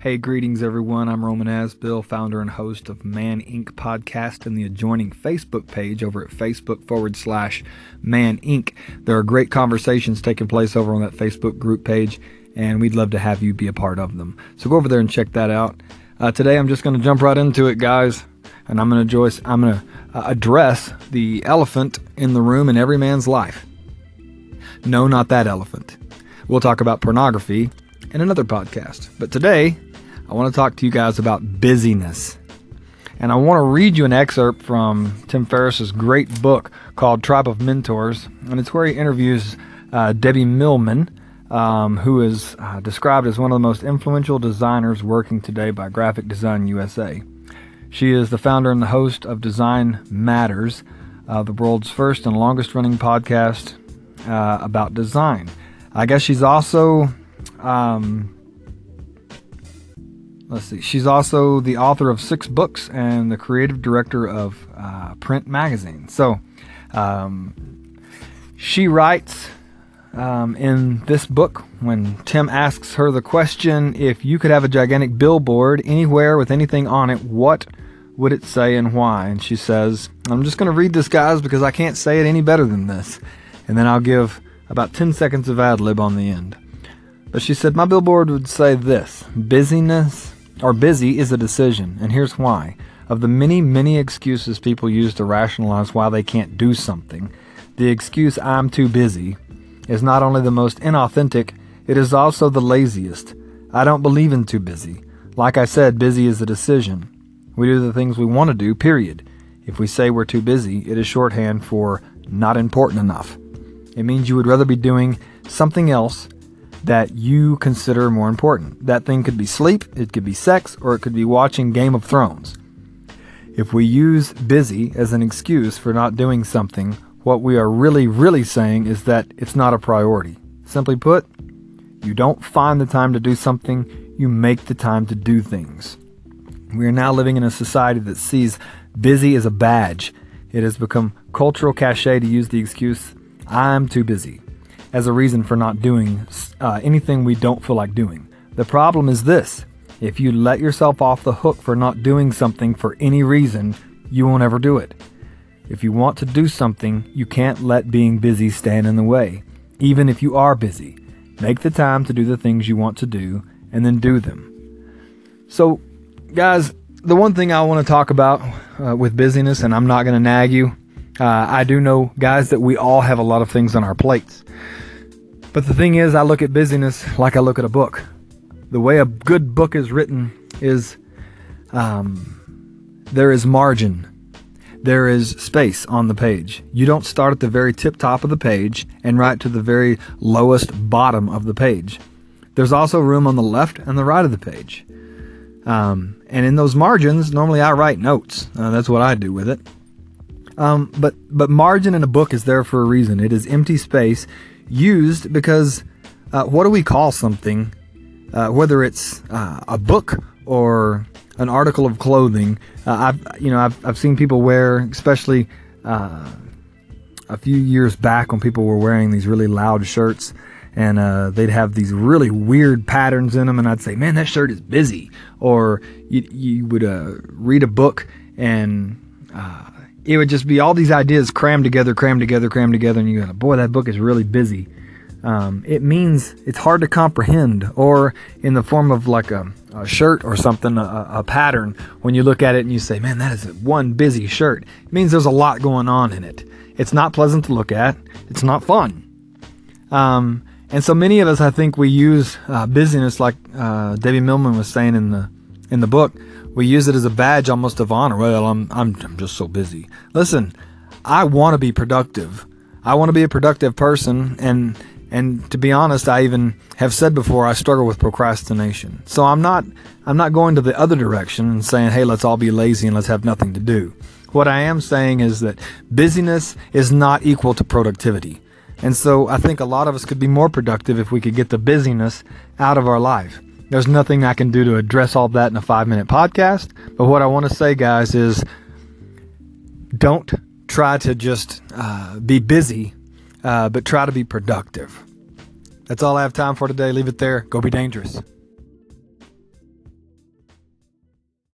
Hey, greetings everyone. I'm Roman Asbill, founder and host of Man Inc. podcast and the adjoining Facebook page over at Facebook forward slash Man Inc. There are great conversations taking place over on that Facebook group page, and we'd love to have you be a part of them. So go over there and check that out. Uh, today, I'm just going to jump right into it, guys, and I'm going to Joyce. I'm going to uh, address the elephant in the room in every man's life. No, not that elephant. We'll talk about pornography in another podcast, but today I want to talk to you guys about busyness. And I want to read you an excerpt from Tim Ferriss's great book called Tribe of Mentors. And it's where he interviews uh, Debbie Millman, um, who is uh, described as one of the most influential designers working today by Graphic Design USA. She is the founder and the host of Design Matters, uh, the world's first and longest running podcast uh, about design. I guess she's also um, let's see. She's also the author of six books and the creative director of uh, Print Magazine. So um, she writes um, in this book when Tim asks her the question if you could have a gigantic billboard anywhere with anything on it, what would it say and why? And she says, I'm just going to read this, guys, because I can't say it any better than this. And then I'll give about 10 seconds of ad lib on the end. But she said, My billboard would say this busyness or busy is a decision, and here's why. Of the many, many excuses people use to rationalize why they can't do something, the excuse I'm too busy is not only the most inauthentic, it is also the laziest. I don't believe in too busy. Like I said, busy is a decision. We do the things we want to do, period. If we say we're too busy, it is shorthand for not important enough. It means you would rather be doing something else that you consider more important. That thing could be sleep, it could be sex, or it could be watching Game of Thrones. If we use busy as an excuse for not doing something, what we are really, really saying is that it's not a priority. Simply put, you don't find the time to do something, you make the time to do things. We are now living in a society that sees busy as a badge. It has become cultural cachet to use the excuse, I'm too busy as a reason for not doing uh, anything we don't feel like doing. The problem is this if you let yourself off the hook for not doing something for any reason, you won't ever do it. If you want to do something, you can't let being busy stand in the way, even if you are busy. Make the time to do the things you want to do and then do them. So, guys, the one thing I want to talk about uh, with busyness, and I'm not going to nag you, uh, I do know, guys, that we all have a lot of things on our plates. But the thing is, I look at busyness like I look at a book. The way a good book is written is um, there is margin, there is space on the page. You don't start at the very tip top of the page and write to the very lowest bottom of the page. There's also room on the left and the right of the page. Um, and in those margins, normally I write notes. Uh, that's what I do with it. Um, but but margin in a book is there for a reason. It is empty space used because uh, what do we call something, uh, whether it's uh, a book or an article of clothing? Uh, I've you know I've I've seen people wear, especially uh, a few years back when people were wearing these really loud shirts. And uh, they'd have these really weird patterns in them, and I'd say, "Man, that shirt is busy." Or you, you would read a book, and it would just be all these ideas crammed together, crammed together, crammed together, and you go, boy, that book is really busy. Um, it means it's hard to comprehend, or in the form of like a, a shirt or something, a, a, pattern. When you look at it and you say, man, that is one busy shirt, it means there's a lot going on in it. It's not pleasant to look at, it's not fun. Um, and so many of us, I think, we use uh, busyness, like uh, Debbie Millman was saying in the in the book we use it as a badge almost of honor. Well, I'm, I'm, I'm just so busy. Listen, I want to be productive. I want to be a productive person. And, and to be honest, I even have said before, I struggle with procrastination. So I'm not, I'm not going to the other direction and saying, hey, let's all be lazy and let's have nothing to do. What I am saying is that busyness is not equal to productivity. And so I think a lot of us could be more productive if we could get the busyness out of our life. There's nothing I can do to address all that in a five minute podcast. But what I want to say, guys, is don't try to just uh, be busy, uh, but try to be productive. That's all I have time for today. Leave it there. Go be dangerous.